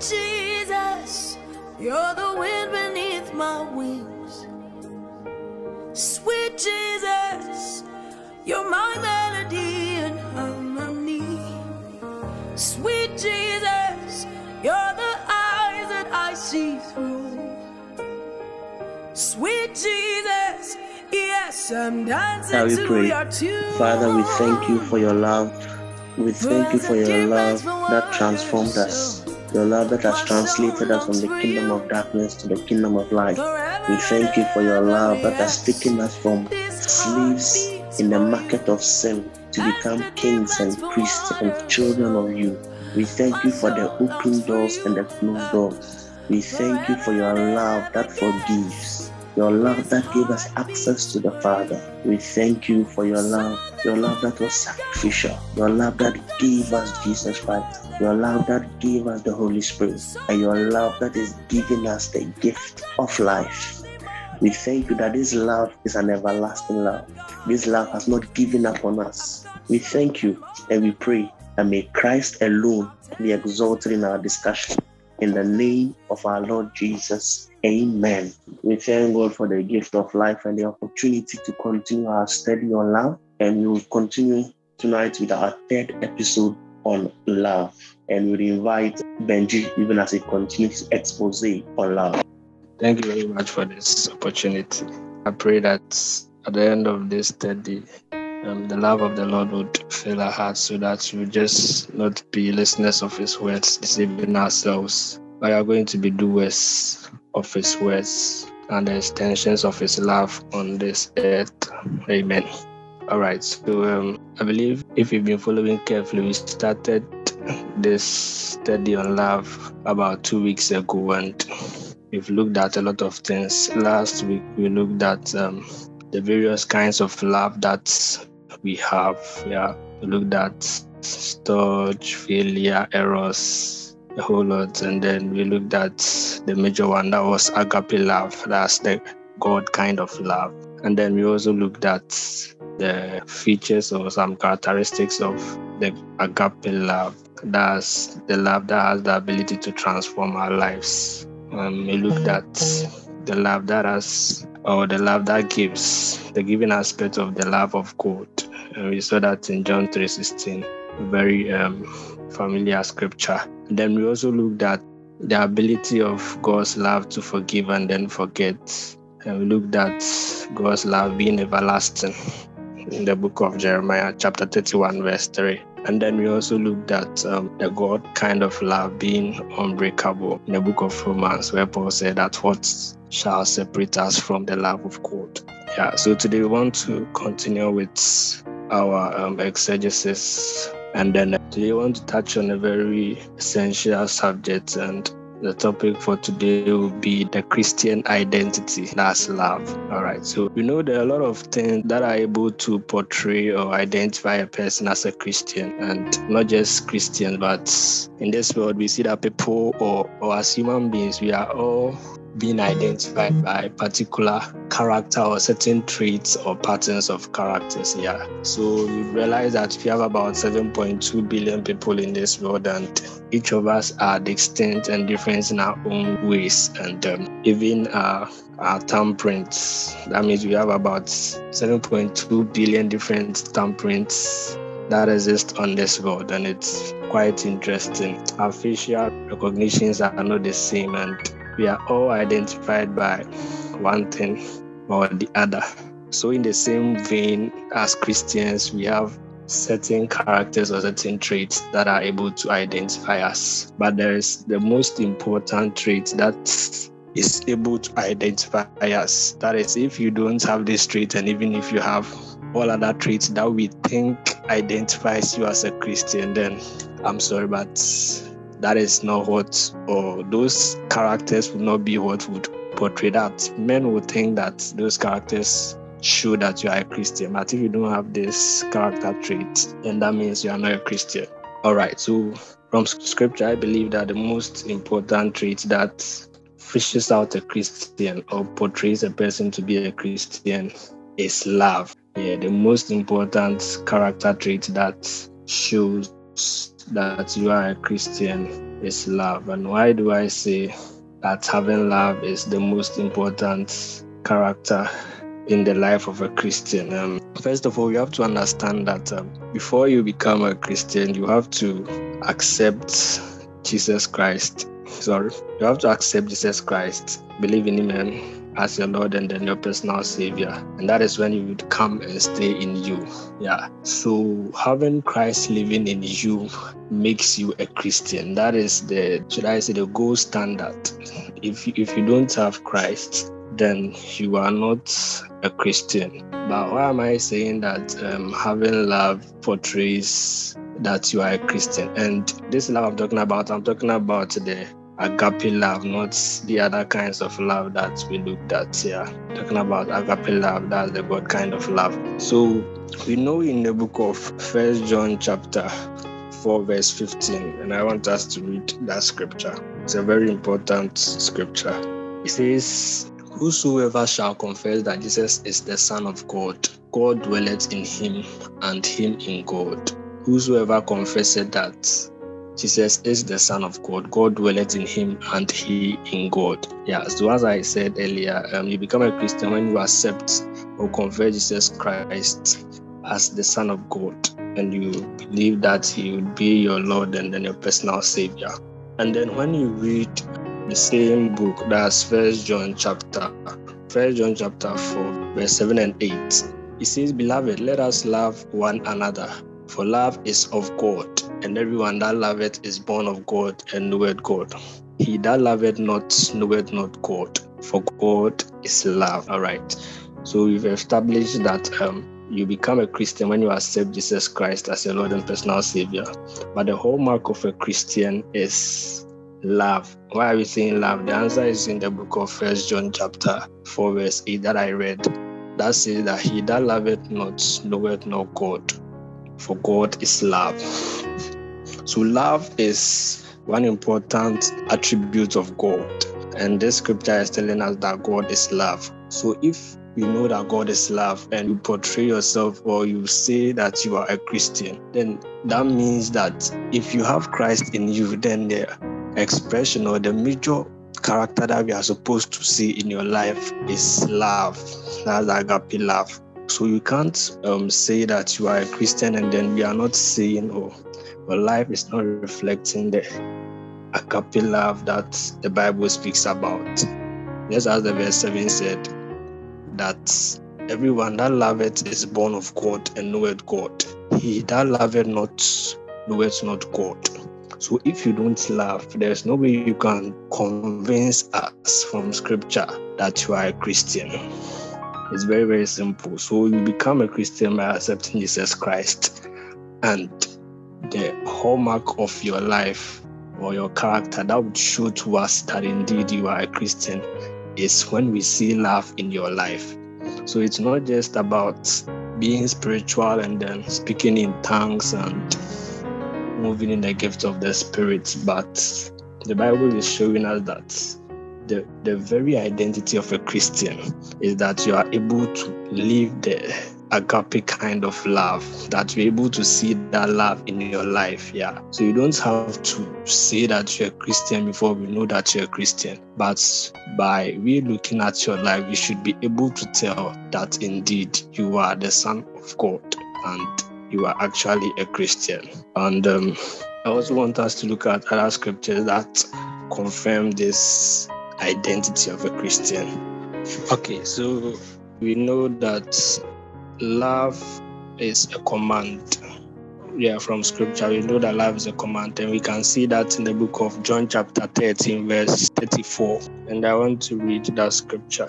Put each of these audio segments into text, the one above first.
Jesus, you're the wind beneath my wings. Sweet Jesus, you're my melody and harmony. Sweet Jesus, you're the eyes that I see through. Sweet Jesus, yes, I'm dancing Shall we to pray? Father, we thank you for your love. We thank you for your love that transformed us, your love that has translated us from the kingdom of darkness to the kingdom of light. We thank you for your love that has taken us from slaves in the market of sin to become kings and priests and children of you. We thank you for the open doors and the closed doors. We thank you for your love that forgives, your love that gave us access to the Father. We thank you for your love, your love that was sacrificial, your love that gave us Jesus Christ, your love that gave us the Holy Spirit, and your love that is giving us the gift of life. We thank you that this love is an everlasting love. This love has not given up on us. We thank you and we pray that may Christ alone be exalted in our discussion. In the name of our Lord Jesus, amen. We thank God for the gift of life and the opportunity to continue our study on love. And we will continue tonight with our third episode on love. And we'll invite Benji even as he continues to expose on love. Thank you very much for this opportunity. I pray that at the end of this study, um, the love of the Lord would fill our hearts so that we just not be listeners of His words, deceiving ourselves, but are going to be doers of His words and the extensions of His love on this earth. Amen. All right. So um, I believe if you've been following carefully, we started this study on love about two weeks ago, and we've looked at a lot of things. Last week we looked at um, the various kinds of love that we have. Yeah, we looked at storge, philia, eros, a whole lot, and then we looked at the major one that was agape love. That's the God kind of love. And then we also looked at the features or some characteristics of the agape love. That's the love that has the ability to transform our lives. Um, we looked at the love that has, or the love that gives, the giving aspect of the love of God. And we saw that in John 3:16, a very um, familiar scripture. Then we also looked at the ability of God's love to forgive and then forget. And we looked at God's love being everlasting in the book of Jeremiah, chapter 31, verse 3. And then we also looked at um, the God kind of love being unbreakable in the book of Romans, where Paul said that what shall separate us from the love of God. Yeah, so today we want to continue with our um, exegesis. And then today we want to touch on a very essential subject and the topic for today will be the Christian identity. That's love. All right. So we know there are a lot of things that are able to portray or identify a person as a Christian, and not just Christian, but in this world we see that people or, or as human beings we are all being identified by particular character or certain traits or patterns of characters. Yeah. So you realize that if you have about 7.2 billion people in this world, and each of us are distinct and different in our own ways, and um, even uh, our thumbprints. That means we have about 7.2 billion different thumbprints that exist on this world, and it's quite interesting. Our facial recognitions are not the same, and we are all identified by one thing or the other. So, in the same vein as Christians, we have certain characters or certain traits that are able to identify us. But there is the most important trait that is able to identify us. That is, if you don't have this trait, and even if you have all other traits that we think identifies you as a Christian, then I'm sorry, but that is not what, or those characters would not be what would portray that. Men would think that those characters show that you are a Christian, but if you don't have this character trait, then that means you are not a Christian. All right, so from scripture, I believe that the most important trait that fishes out a Christian or portrays a person to be a Christian is love. Yeah, the most important character trait that shows that you are a Christian is love. And why do I say that having love is the most important character in the life of a Christian? Um, first of all, you have to understand that um, before you become a Christian, you have to accept Jesus Christ. Sorry, you have to accept Jesus Christ, believe in Him, and as your Lord and then your personal Savior. And that is when you would come and stay in you. Yeah. So having Christ living in you makes you a Christian. That is the, should I say, the gold standard. If, if you don't have Christ, then you are not a Christian. But why am I saying that um, having love portrays that you are a Christian? And this love I'm talking about, I'm talking about the agape love, not the other kinds of love that we looked at here. Talking about agape love, that's the God kind of love. So we know in the book of First John chapter 4, verse 15, and I want us to read that scripture. It's a very important scripture. It says, Whosoever shall confess that Jesus is the Son of God, God dwelleth in him, and him in God. Whosoever confesseth that Jesus is the Son of God. God dwelleth in him and he in God. Yeah, so as I said earlier, um, you become a Christian when you accept or confess Jesus Christ as the Son of God and you believe that he would be your Lord and then your personal Savior. And then when you read the same book, that's First John chapter, First John chapter 4, verse 7 and 8, it says, Beloved, let us love one another, for love is of God and everyone that loveth is born of God and knoweth God. He that loveth not knoweth not God, for God is love. All right. So we've established that um, you become a Christian when you accept Jesus Christ as your Lord and personal Savior. But the hallmark of a Christian is love. Why are we saying love? The answer is in the book of First John chapter 4, verse 8 that I read. That says that he that loveth not knoweth not God, for God is love. So, love is one important attribute of God. And this scripture is telling us that God is love. So, if you know that God is love and you portray yourself or you say that you are a Christian, then that means that if you have Christ in you, then the expression or the major character that we are supposed to see in your life is love. That's agape love. So you can't um, say that you are a Christian and then we are not saying, or your life is not reflecting the agape love that the Bible speaks about. Just as the verse 7 said, that everyone that loveth is born of God and knoweth God. He that loveth not knoweth not God. So if you don't love, there's no way you can convince us from scripture that you are a Christian. It's very, very simple. So you become a Christian by accepting Jesus Christ. And the hallmark of your life or your character that would show to us that indeed you are a Christian is when we see love in your life. So it's not just about being spiritual and then speaking in tongues and moving in the gift of the Spirit, but the Bible is showing us that the, the very identity of a Christian is that you are able to live the agape kind of love, that you're able to see that love in your life. Yeah. So you don't have to say that you're a Christian before we know that you're a Christian. But by we looking at your life, you should be able to tell that indeed you are the Son of God and you are actually a Christian. And um, I also want us to look at other scriptures that confirm this identity of a Christian. Okay, so we know that love is a command. Yeah, from scripture, we know that love is a command, and we can see that in the book of John, chapter 13, verse 34. And I want to read that scripture.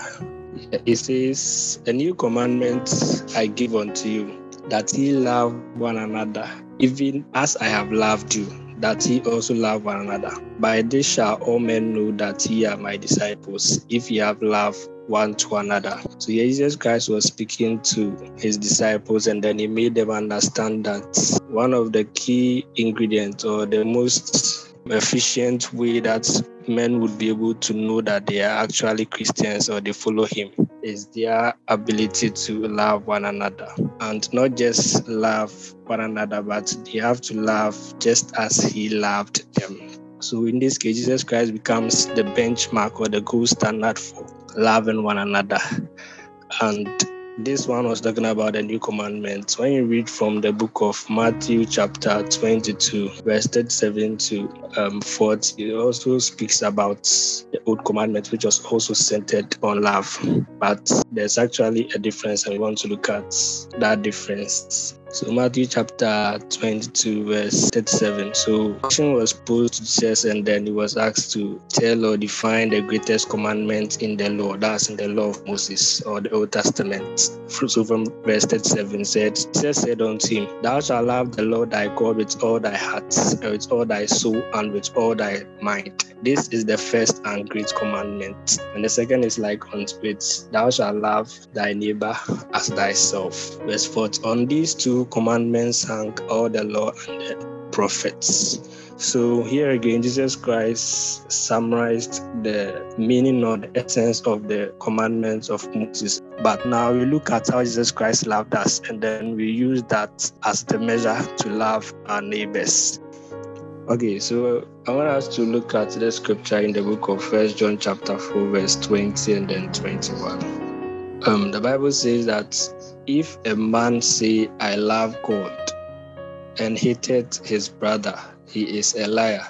It says, A new commandment I give unto you, that ye love one another, even as I have loved you that ye also love one another. By this shall all men know that ye are my disciples, if ye have love one to another. So Jesus Christ was speaking to his disciples and then he made them understand that one of the key ingredients or the most efficient way that men would be able to know that they are actually Christians or they follow him is their ability to love one another and not just love one another, but they have to love just as He loved them. So in this case, Jesus Christ becomes the benchmark or the gold standard for loving one another. And this one was talking about the new commandments. When you read from the book of Matthew, chapter 22, verse 37 to um, 40, it also speaks about the old commandment, which was also centered on love. But there's actually a difference, and we want to look at that difference. So Matthew chapter 22, verse 37. So question was posed to Jesus, and then he was asked to tell or define the greatest commandment in the law. That's in the law of Moses or the Old Testament. So from verse 37 said, Jesus said unto him, Thou shalt love the Lord thy God with all thy heart, uh, with all thy soul, and with all thy mind. This is the first and great commandment. And the second is like unto it, Thou shalt love thy neighbor as thyself. Verse 4 On these two commandments hang all the law and the prophets. So here again, Jesus Christ summarized the meaning or the essence of the commandments of Moses. But now we look at how Jesus Christ loved us, and then we use that as the measure to love our neighbors. Okay, so I want us to look at the scripture in the book of First John chapter 4, verse 20 and then 21. Um, the Bible says that if a man say, I love God, and hated his brother, he is a liar.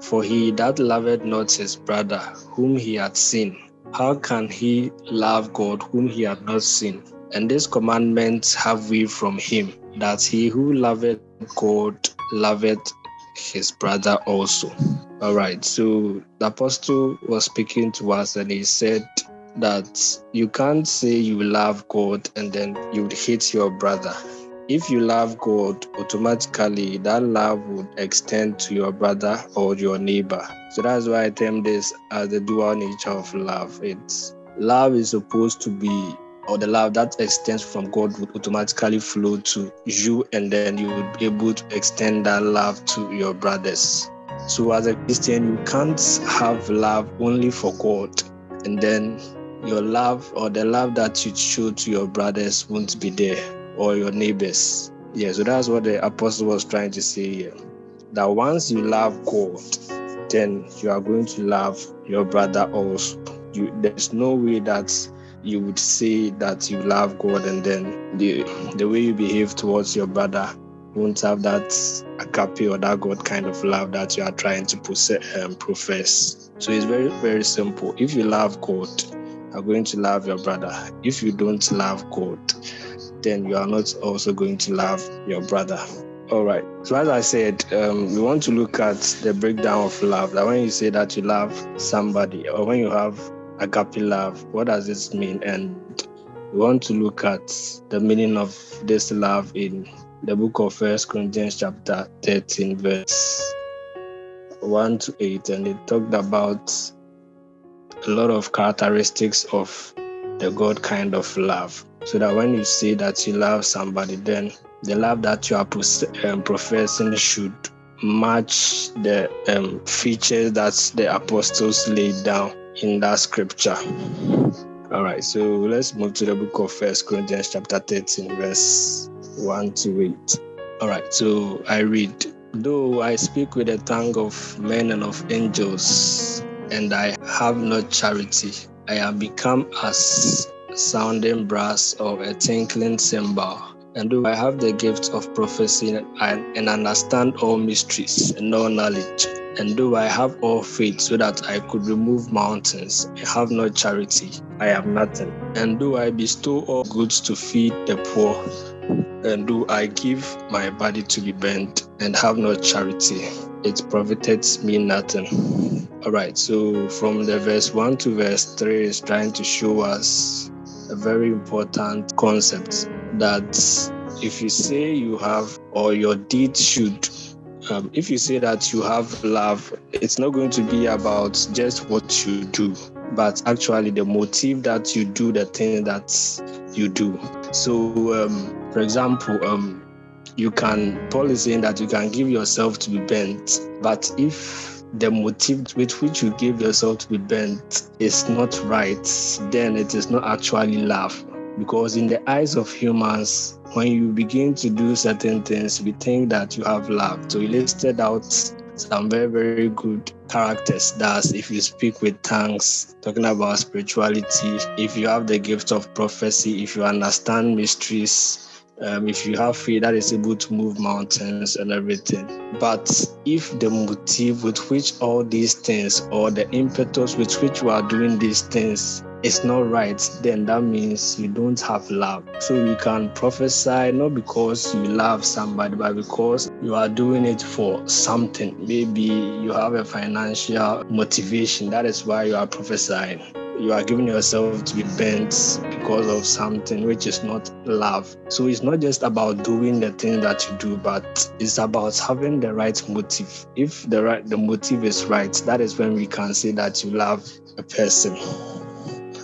For he that loveth not his brother, whom he hath seen, how can he love God whom he hath not seen? And this commandment have we from him, that he who loveth God loveth his brother also. All right, so the apostle was speaking to us and he said that you can't say you love God and then you would hate your brother. If you love God, automatically that love would extend to your brother or your neighbor. So that's why I term this as the dual nature of love. It's love is supposed to be or the love that extends from God would automatically flow to you, and then you would be able to extend that love to your brothers. So, as a Christian, you can't have love only for God, and then your love or the love that you show to your brothers won't be there or your neighbors. Yeah, so that's what the apostle was trying to say here. That once you love God, then you are going to love your brother also. You, there's no way that you would say that you love God and then the the way you behave towards your brother won't have that agape or that God kind of love that you are trying to possess, um, profess. So it's very, very simple. If you love God, are going to love your brother. If you don't love God, then you are not also going to love your brother. All right. So as I said, um, we want to look at the breakdown of love. That when you say that you love somebody, or when you have agape love, what does this mean? And we want to look at the meaning of this love in the book of First Corinthians chapter 13, verse 1 to 8. And it talked about a lot of characteristics of the God kind of love. So that when you say that you love somebody, then the love that you are um, professing should match the um, features that the apostles laid down in that scripture. All right, so let's move to the book of First Corinthians, chapter 13, verse 1 to 8. All right, so I read, Though I speak with the tongue of men and of angels, and I have not charity, I have become as sounding brass or a tinkling cymbal. And do I have the gift of prophecy and, and understand all mysteries and all knowledge, and do I have all faith so that I could remove mountains, I have no charity, I am nothing. And do I bestow all goods to feed the poor, and do I give my body to be burnt, and have no charity, it profiteth me nothing. All right, so from the verse 1 to verse 3 is trying to show us a very important concept that if you say you have or your deed should um, if you say that you have love it's not going to be about just what you do but actually the motive that you do the thing that you do so um, for example um, you can paul is saying that you can give yourself to be bent but if the motive with which you give yourself to be bent is not right, then it is not actually love. Because in the eyes of humans, when you begin to do certain things, we think that you have love. So you listed out some very, very good characters. That's if you speak with tongues, talking about spirituality, if you have the gift of prophecy, if you understand mysteries, um, if you have faith that is able to move mountains and everything. But if the motive with which all these things or the impetus with which you are doing these things is not right, then that means you don't have love. So you can prophesy not because you love somebody, but because you are doing it for something. Maybe you have a financial motivation. That is why you are prophesying you are giving yourself to be bent because of something which is not love. So it's not just about doing the thing that you do, but it's about having the right motive. If the right the motive is right, that is when we can say that you love a person.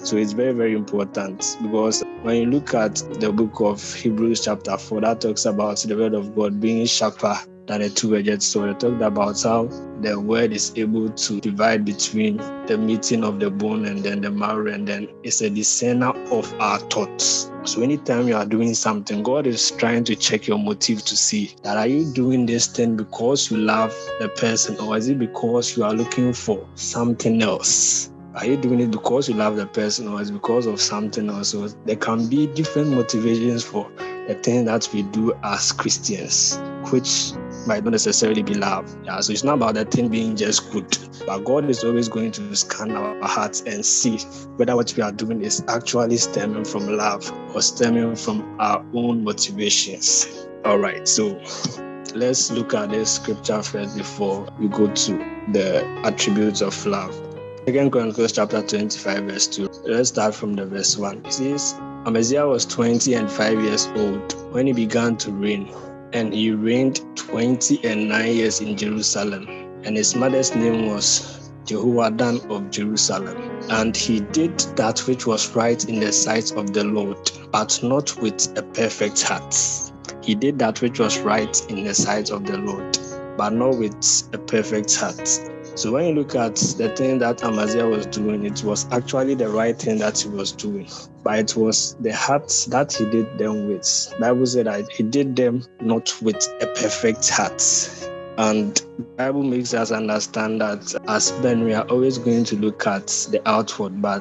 So it's very, very important because when you look at the book of Hebrews, chapter 4, that talks about the word of God being sharper than a two-edged sword. I talked about how the word is able to divide between the meeting of the bone and then the marrow, and then it's a discerner of our thoughts. So anytime you are doing something, God is trying to check your motive to see that are you doing this thing because you love the person, or is it because you are looking for something else? Are you doing it because you love the person or is it because of something else? So there can be different motivations for the thing that we do as Christians, which might not necessarily be love. Yeah, so it's not about that thing being just good, but God is always going to scan our hearts and see whether what we are doing is actually stemming from love or stemming from our own motivations. All right, so let's look at this scripture first before we go to the attributes of love. Second Chronicles chapter 25, verse 2. Let's start from the verse 1. It says, Amaziah was 20 and 5 years old when he began to reign and he reigned 20 and 9 years in Jerusalem. And his mother's name was Jehoaddan of Jerusalem. And he did that which was right in the sight of the Lord, but not with a perfect heart. He did that which was right in the sight of the Lord, but not with a perfect heart. So when you look at the thing that Amaziah was doing, it was actually the right thing that he was doing. But it was the heart that he did them with. Bible said that he did them not with a perfect heart. And the Bible makes us understand that as men, we are always going to look at the outward, but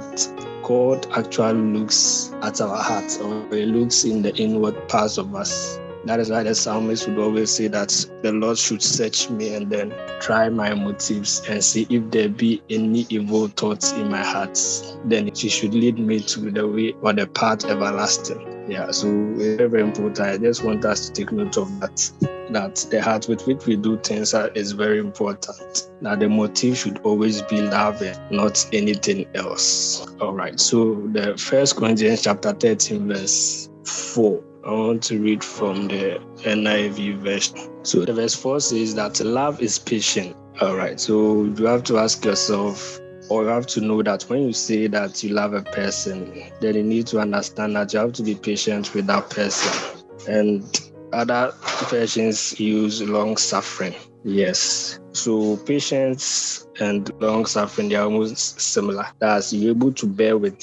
God actually looks at our hearts or he looks in the inward parts of us. That is why the psalmist would always say that the Lord should search me and then try my motives and see if there be any evil thoughts in my heart. Then he should lead me to the way or the path everlasting. Yeah, so very, very important. I just want us to take note of that. That the heart with which we do things is very important. That the motive should always be love and not anything else. All right. So the first Corinthians chapter 13, verse 4 I want to read from the NIV version. So the verse 4 says that love is patient. All right. So you have to ask yourself, or you have to know that when you say that you love a person, then you need to understand that you have to be patient with that person. And other versions use long suffering. Yes. So patience and long suffering, they are almost similar. That's you're able to bear with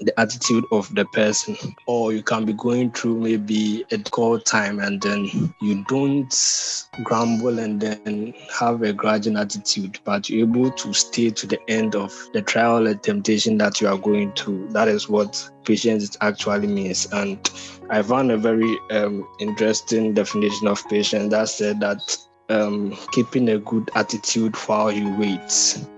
the attitude of the person. Or you can be going through maybe a difficult time and then you don't grumble and then have a grudging attitude, but you're able to stay to the end of the trial and temptation that you are going through. That is what patience actually means. And I found a very um, interesting definition of patience that said that um, keeping a good attitude while you wait.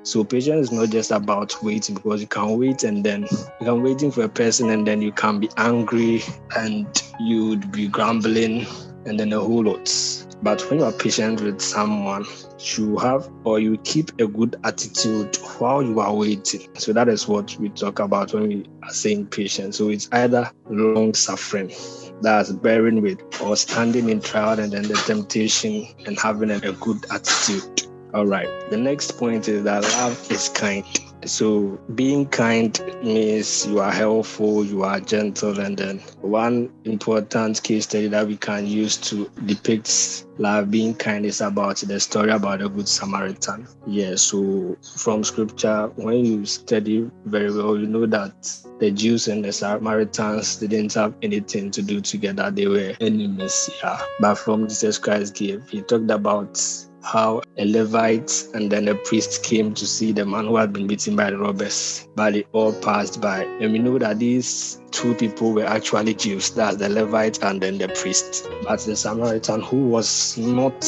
So patience is not just about waiting because you can wait and then you can waiting for a person and then you can be angry and you'd be grumbling and then a whole lot. But when you are patient with someone, you have or you keep a good attitude while you are waiting. So that is what we talk about when we are saying patience. So it's either long suffering that's bearing with or standing in trial and then the temptation and having a, good attitude. All right. The next point is that love is kind. So being kind means you are helpful, you are gentle, and then one important case study that we can use to depict love being kind is about the story about the good Samaritan. Yeah, so from scripture, when you study very well, you know that the Jews and the Samaritans didn't have anything to do together. They were enemies. Yeah. But from Jesus Christ gave, he talked about how a Levite and then a priest came to see the man who had been beaten by the robbers, but they all passed by. And we know that these two people were actually Jews, that's the Levite and then the priest. But the Samaritan, who was not,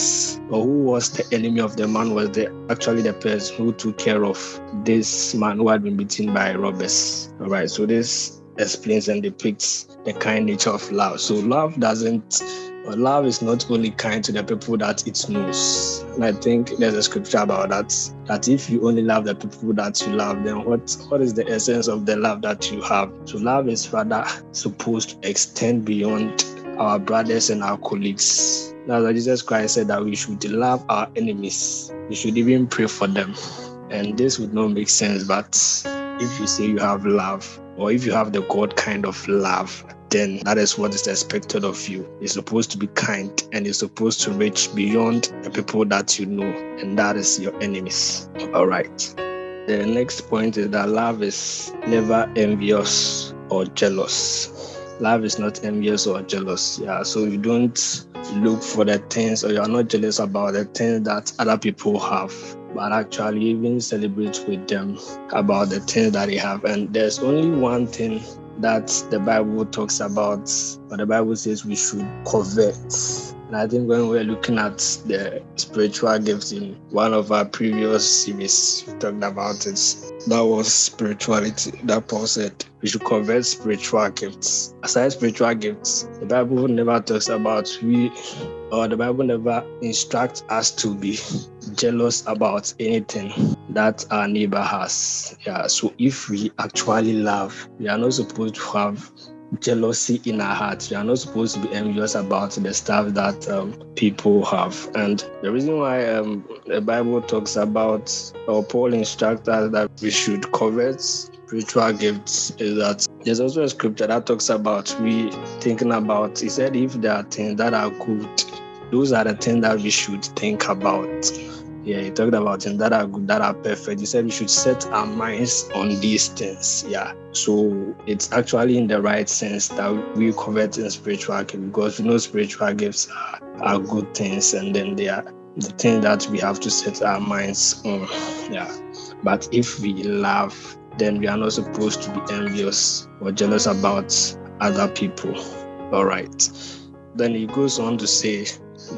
or who was the enemy of the man, was the actually the person who took care of this man who had been beaten by robbers. All right, so this explains and depicts the kind nature of love. So love doesn't but love is not only kind to the people that it knows. And I think there's a scripture about that. That if you only love the people that you love, then what, what is the essence of the love that you have? So love is rather supposed to extend beyond our brothers and our colleagues. Now that Jesus Christ said that we should love our enemies. We should even pray for them. And this would not make sense, but if you say you have love, or if you have the God kind of love, then that is what is expected of you. You're supposed to be kind and you're supposed to reach beyond the people that you know, and that is your enemies. All right. The next point is that love is never envious or jealous. Love is not envious or jealous. Yeah, so you don't look for the things or you're not jealous about the things that other people have but actually even celebrate with them about the things that they have. And there's only one thing that the Bible talks about, but the Bible says we should covet. And I think when we're looking at the spiritual gifts in one of our previous series, we talked about it. That was spirituality. That Paul said we should covet spiritual gifts. Aside spiritual gifts, the Bible never talks about we or the Bible never instructs us to be jealous about anything that our neighbor has. Yeah, so if we actually love, we are not supposed to have jealousy in our hearts. We are not supposed to be envious about the stuff that um, people have. And the reason why um, the Bible talks about, or Paul instructs us that we should covet spiritual gifts is that there's also a scripture that talks about we thinking about, he said, if there are things that are good, those are the things that we should think about. Yeah, he talked about things that are good, that are perfect. He said we should set our minds on these things. Yeah. So it's actually in the right sense that we covet in spiritual gifts because we know spiritual gifts are, are good things and then they are the thing that we have to set our minds on. Yeah. But if we love, then we are not supposed to be envious or jealous about other people. All right. Then he goes on to say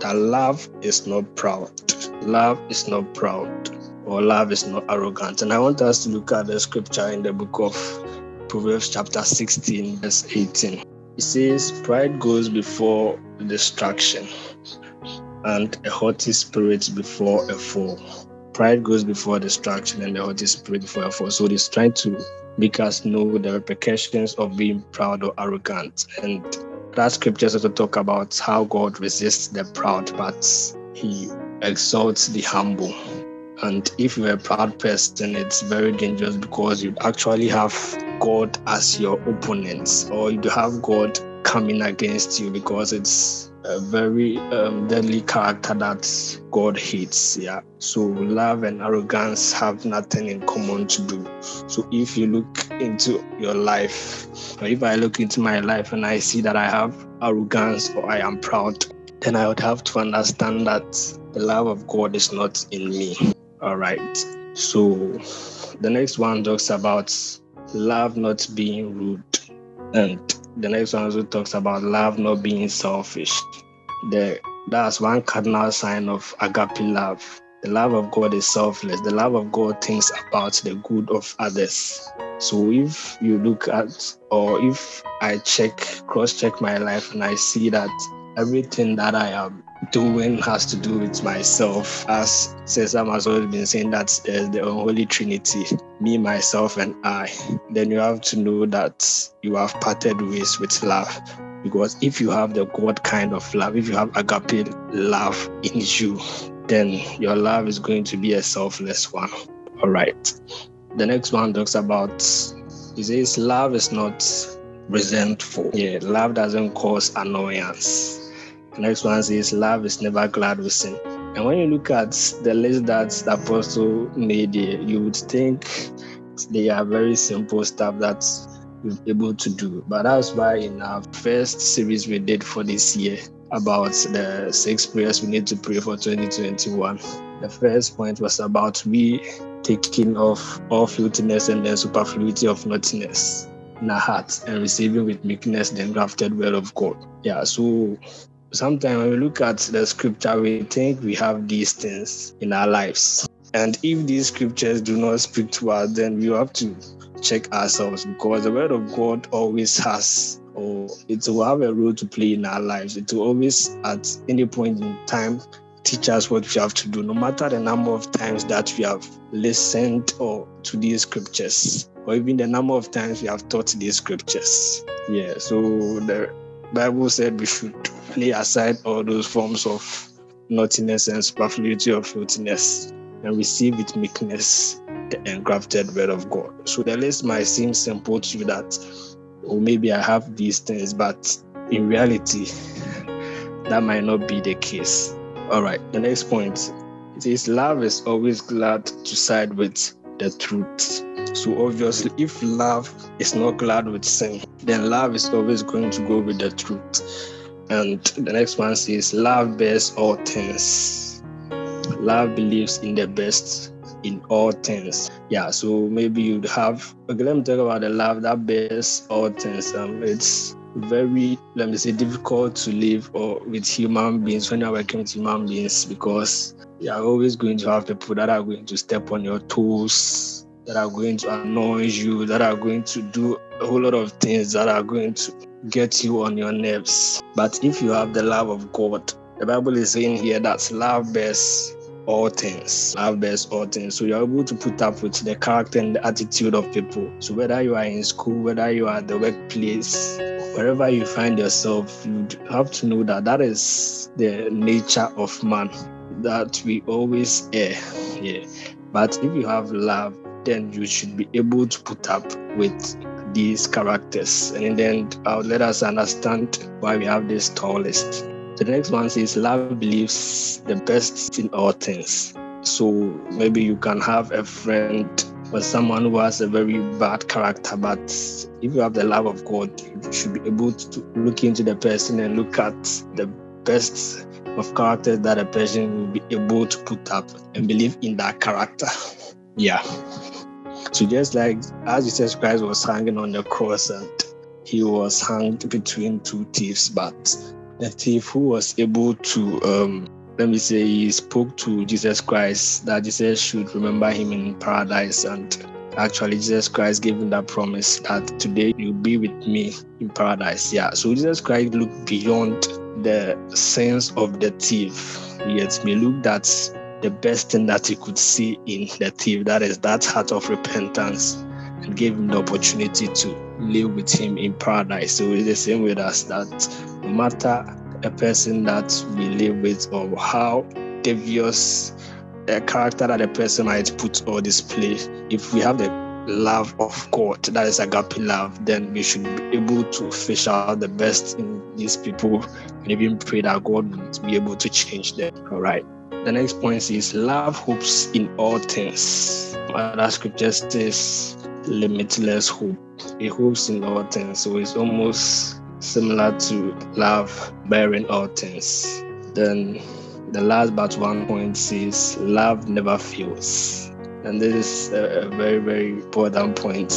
that love is not proud. Love is not proud or love is not arrogant. And I want us to look at the scripture in the book of Proverbs, chapter 16, verse 18. It says, Pride goes before destruction, and a haughty spirit before a fall. Pride goes before destruction, and a haughty spirit before a fall. So it's trying to make us know the repercussions of being proud or arrogant. And that scriptures also talk about how God resists the proud, but he exalts the humble. And if you're a proud person, it's very dangerous because you actually have God as your opponent, or you have God coming against you because it's a very um, deadly character that God hates. Yeah. So love and arrogance have nothing in common to do. So if you look into your life, or if I look into my life and I see that I have arrogance or I am proud, then I would have to understand that the love of God is not in me. All right. So the next one talks about love not being rude. And the next one also talks about love not being selfish. The, that's one cardinal sign of agape love. The love of God is selfless. The love of God thinks about the good of others. So if you look at, or if I check, cross check my life and I see that everything that I am doing has to do with myself. As Cesar has always been saying, that there's the unholy trinity, me, myself, and I. Then you have to know that you have parted ways with love. Because if you have the God kind of love, if you have agape love in you, then your love is going to be a selfless one. All right. the next one talks about, he says, love is not resentful. Yeah, love doesn't cause annoyance. Next one says, love is never glad with sin. And when you look at the list that the apostle made you would think they are very simple stuff that we're able to do. But that's why in our first series we did for this year about the six prayers we need to pray for 2021. The first point was about we taking off all filthiness and the superfluity of naughtiness in our hearts and receiving with meekness the engrafted word of God. Yeah, so sometimes when we look at the scripture, we think we have these things in our lives. And if these scriptures do not speak to us, then we have to check ourselves because the word of God always has or it will have a role to play in our lives. It will always, at any point in time, teach us what we have to do, no matter the number of times that we have listened or to these scriptures, or even the number of times we have taught these scriptures. Yeah, so the Bible said we should lay aside all those forms of naughtiness and superfluity of filthiness and receive with meekness the engrafted word of God. So the list might seem simple to you that, or maybe I have these things, but in reality, that might not be the case. All right, the next point it is love is always glad to side with the truth. So obviously, if love is not glad with sin, then love is always going to go with the truth. And the next one says, Love bears all things. Love believes in the best in all things. Yeah, so maybe you'd have okay, let me talk about the love that bears all things. Um it's very let me say difficult to live or with human beings when you're working with human beings because you're always going to have people that are going to step on your toes, that are going to annoy you, that are going to do a whole lot of things that are going to get you on your nerves. But if you have the love of God, the Bible is saying here that love bears all things. Love bears all things. So you're able to put up with the character and the attitude of people. So whether you are in school, whether you are at the workplace, wherever you find yourself, you have to know that that is the nature of man, that we always err. Yeah. But if you have love, then you should be able to put up with these characters. And in the end, uh, let us understand why we have this tall list. The next one says, Love believes the best in all things. So maybe you can have a friend or someone who has a very bad character, but if you have the love of God, you should be able to look into the person and look at the best of character that a person will be able to put up and believe in that character. Yeah. So just like as Jesus Christ was hanging on the cross and he was hanged between two thieves, but the thief who was able to um, let me say he spoke to Jesus Christ that Jesus should remember him in paradise and actually Jesus Christ gave him that promise that today you'll be with me in paradise. Yeah. So Jesus Christ looked beyond the sins of the thief. Yet he looked at the best thing that he could see in the thief, that is that heart of repentance, gave him the opportunity to live with him in paradise. So it's the same with us that no matter a person that we live with or how devious a character that a person might put or display, if we have the love of God, that is agape love, then we should be able to fish out the best in these people and even pray that God will be able to change them. All right. The next point is love hopes in all things. That scripture says limitless hope. It hopes in all things. So it's almost similar to love bearing all things. Then the last but one point says love never fails. And this is a very, very important point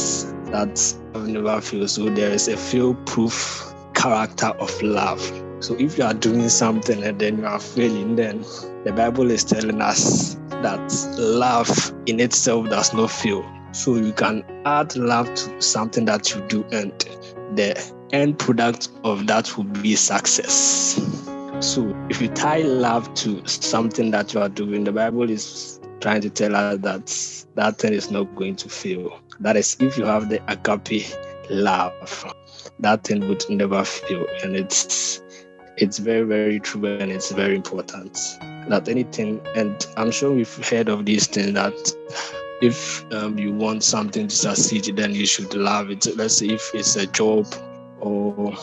that love never fails. So there is a fail proof character of love. So if you are doing something and then you are failing, then the Bible is telling us that love in itself does not fail. So you can add love to something that you do, and the end product of that will be success. So if you tie love to something that you are doing, the Bible is trying to tell us that that thing is not going to fail. That is, if you have the agape love, that thing would never fail. And it's it's very, very true and it's very important that anything, and I'm sure we've heard of these things that if um, you want something to succeed, then you should love it. Let's say if it's a job or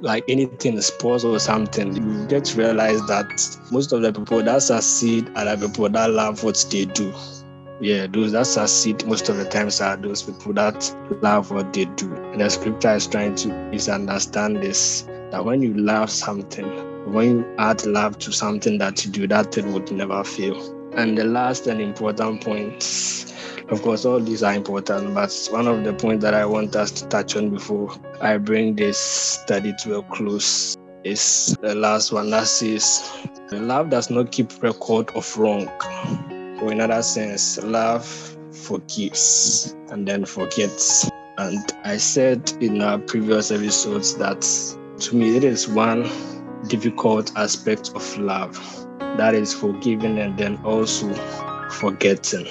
like anything, sports or something, you get to realize that most of the people that succeed are the people that love what they do. Yeah, those that succeed most of the times are those people that love what they do. And the scripture is trying to misunderstand this that when you love something, when you add love to something that you do, that thing would never fail. And the last and important point of course, all these are important, but one of the points that I want us to touch on before I bring this study to a close is the last one that says, Love does not keep record of wrong. Or in other sense, love forgives and then forgets. And I said in our previous episodes that to me it is one difficult aspect of love that is forgiving and then also forgetting.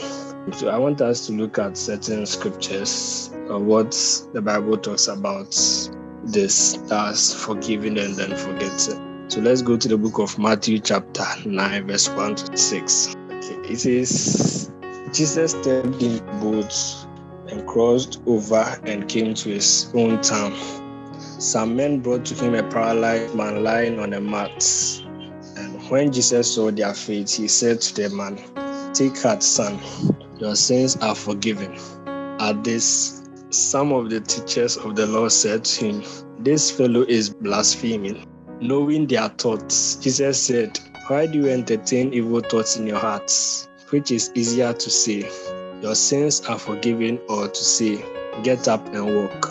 So I want us to look at certain scriptures of what the Bible talks about this as forgiving and then forgetting. So let's go to the book of Matthew, chapter 9, verse 1 to 6. Okay, it says, Jesus stepped in boats and crossed over and came to his own town. Some men brought to him a paralyzed man lying on a mat. When Jesus saw their faith, he said to the man, Take heart, son your sins are forgiven. At this, some of the teachers of the law said to him, This fellow is blaspheming. Knowing their thoughts, Jesus said, Why do you entertain evil thoughts in your hearts? Which is easier to say, Your sins are forgiven, or to say, Get up and walk.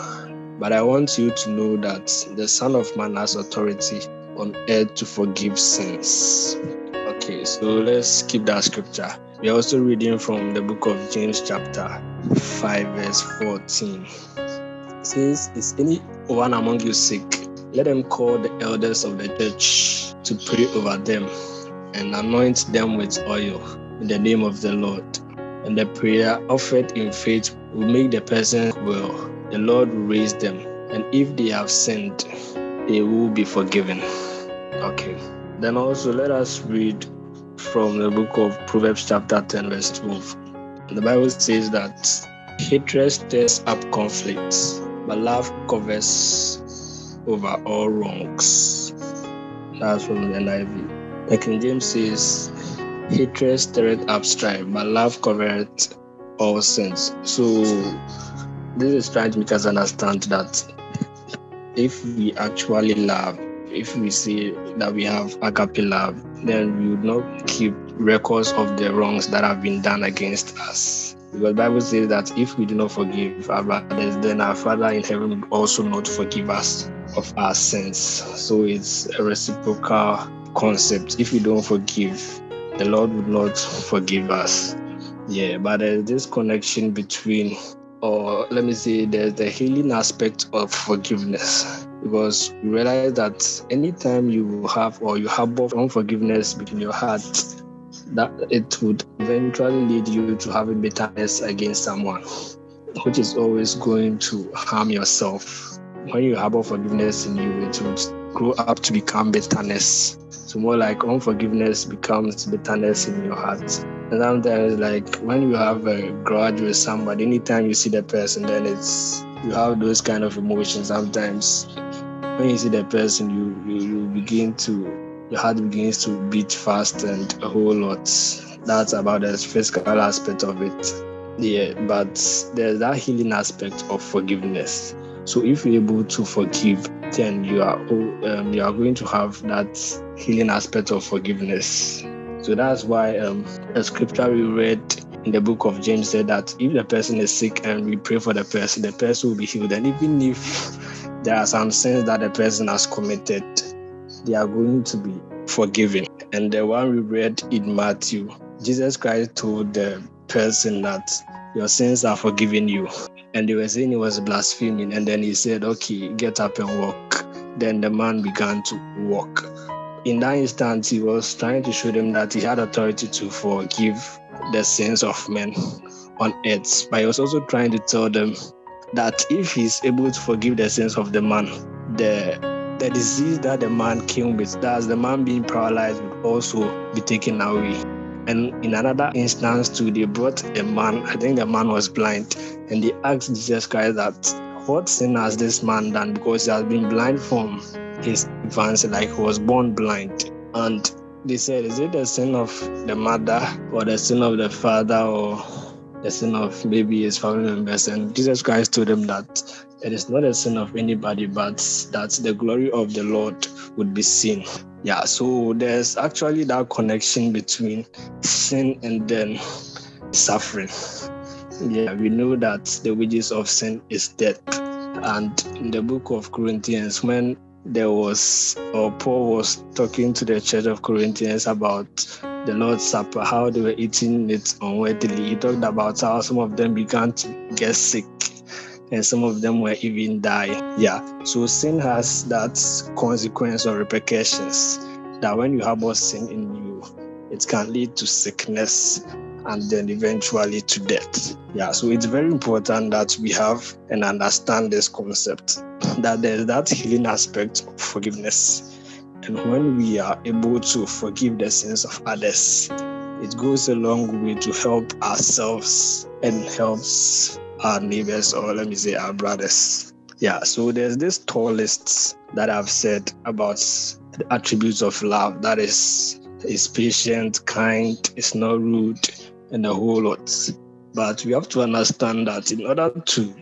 But I want you to know that the Son of Man has authority on earth to forgive sins. Okay, so let's keep that scripture. We are also reading from the book of James, chapter 5, verse 14. It says, Is any one among you sick? Let them call the elders of the church to pray over them and anoint them with oil in the name of the Lord. And the prayer offered in faith will make the person well. The Lord will raise them. And if they have sinned, they will be forgiven. Okay. Then also let us read from the book of Proverbs, chapter 10, verse 12. The Bible says that hatred stirs up conflicts, but love covers over all wrongs. That's from the NIV. The King James says, hatred stirreth up strife, but love covereth all sins. So this is trying to make us understand that if we actually love, if we say that we have agape love, then we would not keep records of the wrongs that have been done against us. Because Bible says that if we do not forgive our brothers, then our Father in heaven will also not forgive us of our sins. So it's a reciprocal concept. If we don't forgive, the Lord would not forgive us. Yeah, but there's this connection between, or let me say, there's the healing aspect of forgiveness because you realize that anytime you have or you harbor unforgiveness between your heart, that it would eventually lead you to having bitterness against someone, which is always going to harm yourself. When you harbor forgiveness in you, it would grow up to become bitterness. So more like unforgiveness becomes bitterness in your heart. And sometimes like when you have a grudge with somebody, anytime you see the person, then it's you have those kind of emotions sometimes when you see the person, you, you, you begin to, your heart begins to beat fast and a whole lot. That's about the physical aspect of it. Yeah, but there's that healing aspect of forgiveness. So if you're able to forgive, then you are um, you are going to have that healing aspect of forgiveness. So that's why um, the scripture we read in the book of James said that if the person is sick and we pray for the person, the person will be healed. And even if there are some sins that the person has committed, they are going to be forgiven. And the one we read in Matthew, Jesus Christ told the person that your sins are forgiven you. And they were saying he was blaspheming. And then he said, Okay, get up and walk. Then the man began to walk. In that instant, he was trying to show them that he had authority to forgive the sins of men on earth. But he was also trying to tell them that if he's able to forgive the sins of the man, the the disease that the man came with, that's the man being paralyzed, would also be taken away. And in another instance, too, they brought a man, I think the man was blind, and they asked Jesus Christ that, What sin has this man done? Because he has been blind from his infancy, like he was born blind. And they said, Is it the sin of the mother, or the sin of the father, or the sin of maybe his family members? And Jesus Christ told them that it is not a sin of anybody, but that the glory of the Lord would be seen. Yeah, so there's actually that connection between sin and then suffering. Yeah, we know that the wages of sin is death. And in the book of Corinthians, when there was, or Paul was talking to the church of Corinthians about the Lord's Supper, how they were eating it unworthily, he talked about how some of them began to get sick and some of them were even dying. Yeah. So sin has that consequence or repercussions that when you harbor sin in you, it can lead to sickness and then eventually to death. Yeah. So it's very important that we have and understand this concept that there's that healing aspect of forgiveness. And when we are able to forgive the sins of others, it goes a long way to help ourselves and helps our neighbors or let me say our brothers. Yeah, so there's this tall list that I've said about the attributes of love. That is, is patient, kind, is not rude, and a whole lot. But we have to understand that in order to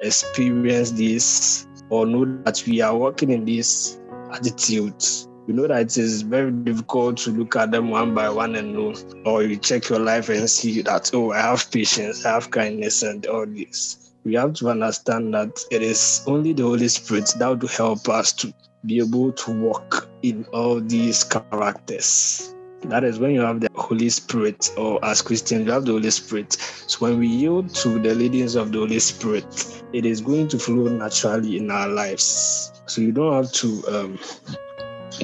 experience this or know that we are working in this attitude, you know that it is very difficult to look at them one by one and know, or you check your life and see that, oh, I have patience, I have kindness, and all this. We have to understand that it is only the Holy Spirit that will help us to be able to walk in all these characters. That is when you have the Holy Spirit, or as Christians, you have the Holy Spirit. So when we yield to the leadings of the Holy Spirit, it is going to flow naturally in our lives. So you don't have to um,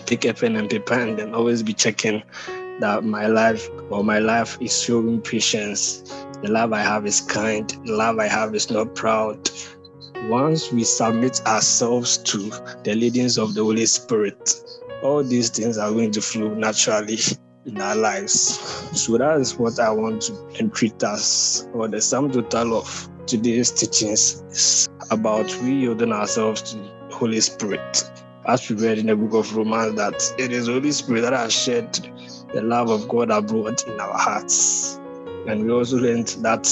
pick a pen and paper and then always be checking that my life or my life is showing patience. The love I have is kind. The love I have is not proud. Once we submit ourselves to the leadings of the Holy Spirit, all these things are going to flow naturally in our lives. So that is what I want to entreat us, or the sum total of today's teachings is about we yielding ourselves to the Holy Spirit as we read in the book of Romans, that it is Holy Spirit that has shed the love of God abroad in our hearts. And we also learned that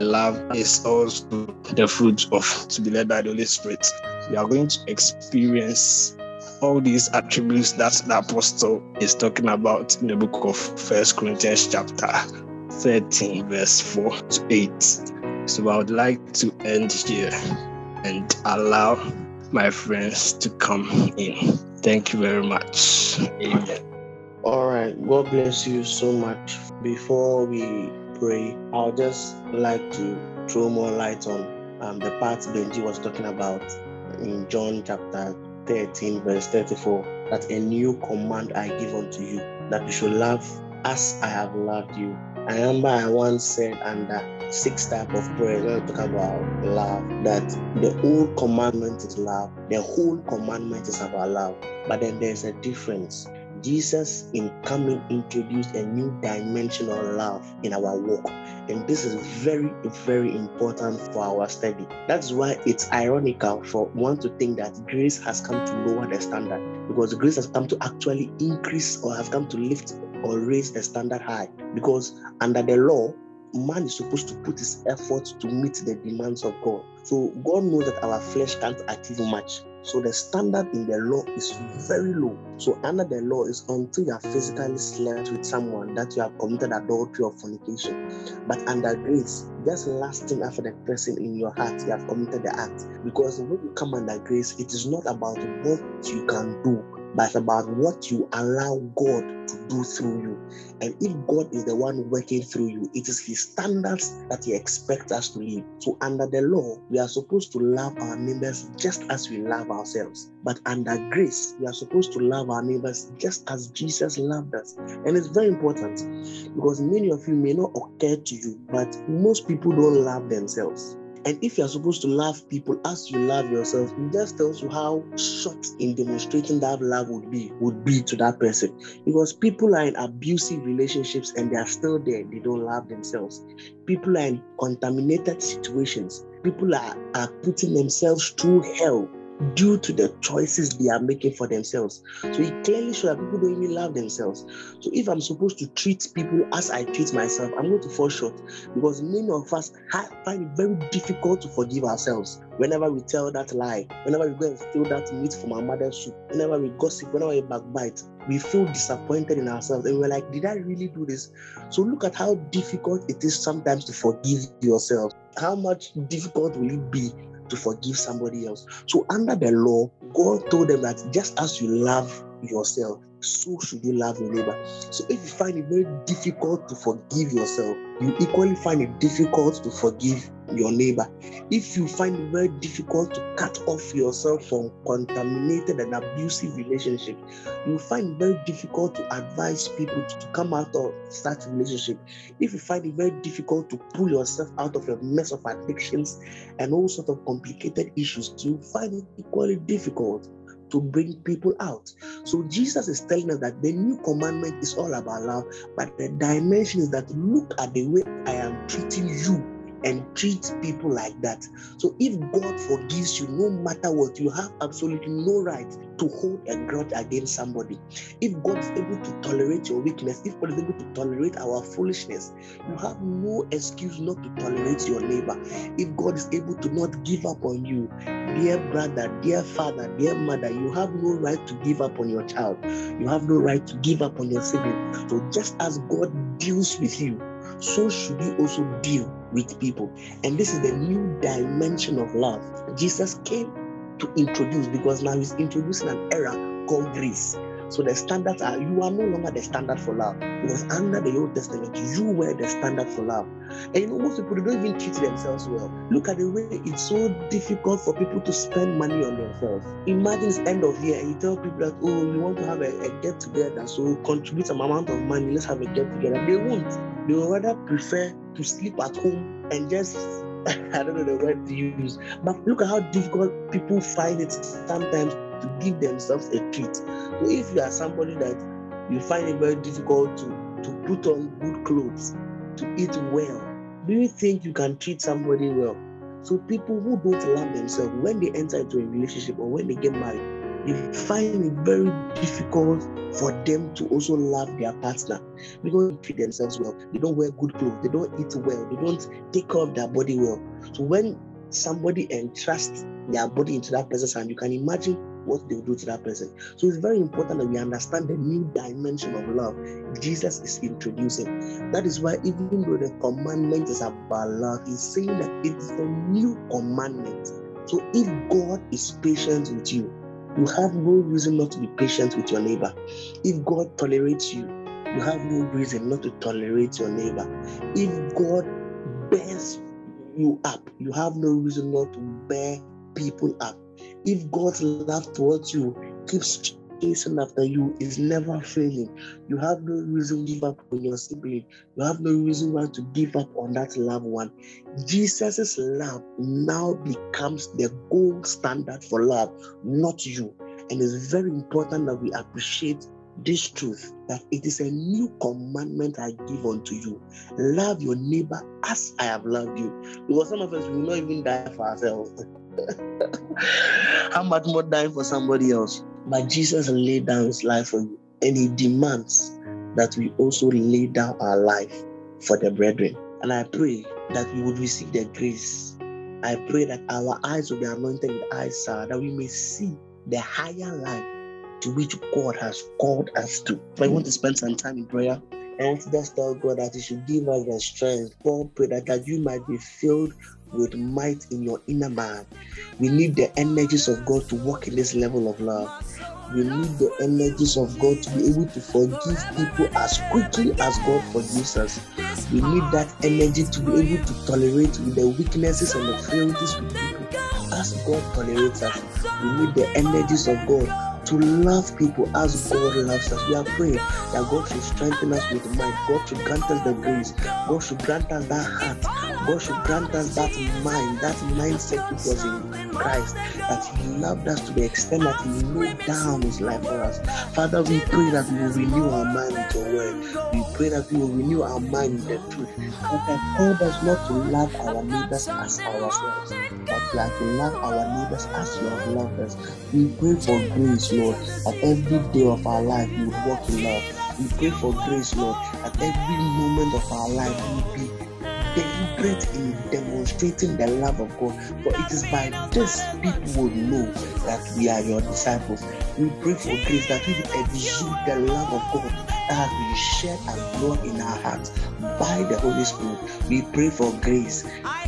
love is also the fruit of to be led by the Holy Spirit. We are going to experience all these attributes that the apostle is talking about in the book of First Corinthians chapter 13, verse 4 to 8. So I would like to end here and allow my friends to come in. Thank you very much. Amen. All right. God bless you so much. Before we pray, I'll just like to throw more light on um, the part Benji was talking about in John chapter 13, verse 34 that a new command I give unto you, that you should love as I have loved you. I remember I once said under six type of prayer when talk about love that the whole commandment is love. The whole commandment is about love. But then there's a difference. Jesus, in coming, introduced a new dimension of love in our walk. And this is very, very important for our study. That's why it's ironical for one to think that grace has come to lower the standard because grace has come to actually increase or have come to lift or raise the standard high. Because under the law, man is supposed to put his effort to meet the demands of God. So God knows that our flesh can't achieve much. So the standard in the law is very low. So under the law is until you have physically slept with someone that you have committed adultery or fornication. But under grace, just lasting after the person in your heart, you have committed the act. Because when you come under grace, it is not about what you can do, but it's about what you allow God to do through you. And if God is the one working through you, it is His standards that He expects us to live. So, under the law, we are supposed to love our neighbors just as we love ourselves. But under grace, we are supposed to love our neighbors just as Jesus loved us. And it's very important because many of you may not occur to you, but most people don't love themselves. And if you are supposed to love people as you love yourself, it just tells you how short in demonstrating that love would be would be to that person. Because people are in abusive relationships and they are still there. They don't love themselves. People are in contaminated situations. People are, are putting themselves through hell due to the choices they are making for themselves. So it clearly shows that people don't even love themselves. So if I'm supposed to treat people as I treat myself, I'm going to fall short because many of us find it very difficult to forgive ourselves. Whenever we tell that lie, whenever we go and steal that meat from our mother's soup, whenever we gossip, whenever we backbite, we feel disappointed in ourselves and we're like, did I really do this? So look at how difficult it is sometimes to forgive yourself. How much difficult will it be to forgive somebody else. So, under the law, God told them that just as you love yourself, so should you love your neighbor. So, if you find it very difficult to forgive yourself, you equally find it difficult to forgive your neighbor. If you find it very difficult to cut off yourself from contaminated and abusive relationship, you find it very difficult to advise people to come out of such relationship. If you find it very difficult to pull yourself out of a mess of addictions and all sorts of complicated issues, you find it equally difficult to bring people out. So Jesus is telling us that the new commandment is all about love, but the dimension is that look at the way I am treating you and treat people like that. So if God forgives you, no matter what, you have absolutely no right to hold a grudge against somebody. If God is able to tolerate your weakness, if God is able to tolerate our foolishness, you have no excuse not to tolerate your neighbor. If God is able to not give up on you, dear brother, dear father, dear mother, you have no right to give up on your child. You have no right to give up on your sibling. So just as God deals with you, so should you also deal with people. And this is the new dimension of love. Jesus came to introduce because now he's introducing an era called grace. So the standards are you are no longer the standard for love because under the Old Testament you were the standard for love. And you know most people don't even treat themselves well. Look at the way it's so difficult for people to spend money on themselves. Imagine it's end of year you tell people that oh we want to have a, a get together, so contribute some amount of money. Let's have a get together. They won't. They will rather prefer to sleep at home and just I don't know the word to use. But look at how difficult people find it sometimes to give themselves a treat. So if you are somebody that you find it very difficult to, to put on good clothes, to eat well, do you think you can treat somebody well? So people who don't love themselves, when they enter into a relationship or when they get married, they find it very difficult for them to also love their partner because they treat themselves well. They don't wear good clothes, they don't eat well, they don't take care of their body well. So when somebody entrusts their body into that person's hand, you can imagine what they will do to that person. So it's very important that we understand the new dimension of love Jesus is introducing. That is why, even though the commandment is about love, he's saying that it is a new commandment. So if God is patient with you, you have no reason not to be patient with your neighbor. If God tolerates you, you have no reason not to tolerate your neighbor. If God bears you up, you have no reason not to bear people up. If God's love towards you keeps after you, is never failing, you have no reason to give up on your sibling. You have no reason why to give up on that loved one. Jesus' love now becomes the gold standard for love, not you. And it's very important that we appreciate this truth that it is a new commandment I give unto you. Love your neighbor as I have loved you. Because some of us will not even die for ourselves. How much more dying for somebody else? But Jesus laid down his life for you, and he demands that we also lay down our life for the brethren. And I pray that we would receive the grace. I pray that our eyes will be anointed with eyes, sir, that we may see the higher life to which God has called us to. I want to spend some time in prayer, I want to just tell God that He should give us the strength. Paul prayed that, that you might be filled with might in your inner man. We need the energies of God to walk in this level of love. We need the energies of God to be able to forgive people as quickly as God forgives us. We need that energy to be able to tolerate with the weaknesses and the frailties of people as God tolerates us. We need the energies of God to love people as God loves us. We are praying that God should strengthen us with might. God should grant us the grace. God should grant us that heart. God should grant us that mind, that mindset which was in Christ, that He loved us to the extent that He laid down His life for us. Father, we pray that we will renew our mind with your word. We pray that we will renew our mind with the truth. That have called us not to love our neighbors as ourselves, but we are to love our neighbors as you have loved us. We pray for grace, Lord, that every day of our life we would walk in love. We pray for grace, Lord, that every moment of our life we be deliberate in demonstrating the love of God. For it is by this people will know that we are your disciples. We pray for grace that we will exude the love of God that has been shed and blood in our hearts by the Holy Spirit. We pray for grace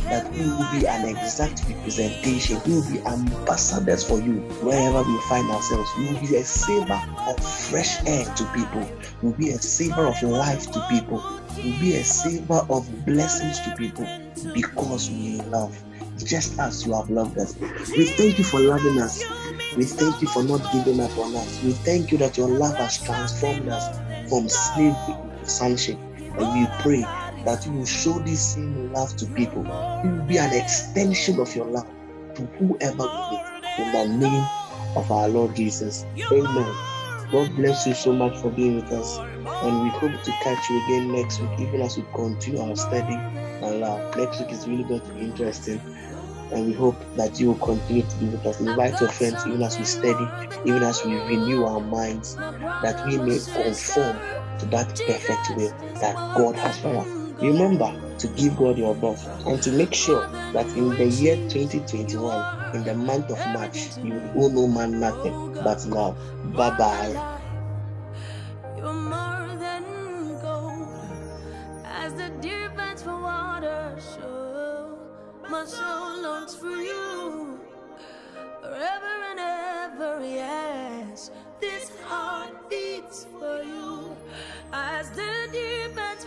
that we will be an exact representation. We will be ambassadors for you wherever we find ourselves. We will be a savor of fresh air to people. We will be a savor of life to people. Will be a savor of blessings to people because we love, just as you have loved us. We thank you for loving us. We thank you for not giving up on us. We thank you that your love has transformed us from slavery to sonship. And we pray that you will show this same love to people. It will be an extension of your love to whoever we meet. In the name of our Lord Jesus. Amen. God bless you so much for being with us. And we hope to catch you again next week, even as we continue our study and love. Next week is really going to be interesting. And we hope that you will continue to be with us. Invite your friends, even as we study, even as we renew our minds, that we may conform to that perfect will that God has for us. Remember to give God your best and to make sure that in the year 2021, in the month of March, you will owe no man nothing but love. Bye bye. This heart beats for you. As the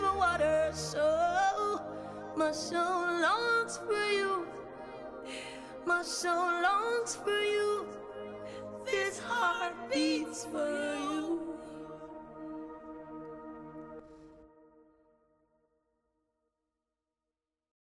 for water, so my soul longs for you. My soul longs for you. This heart beats for you.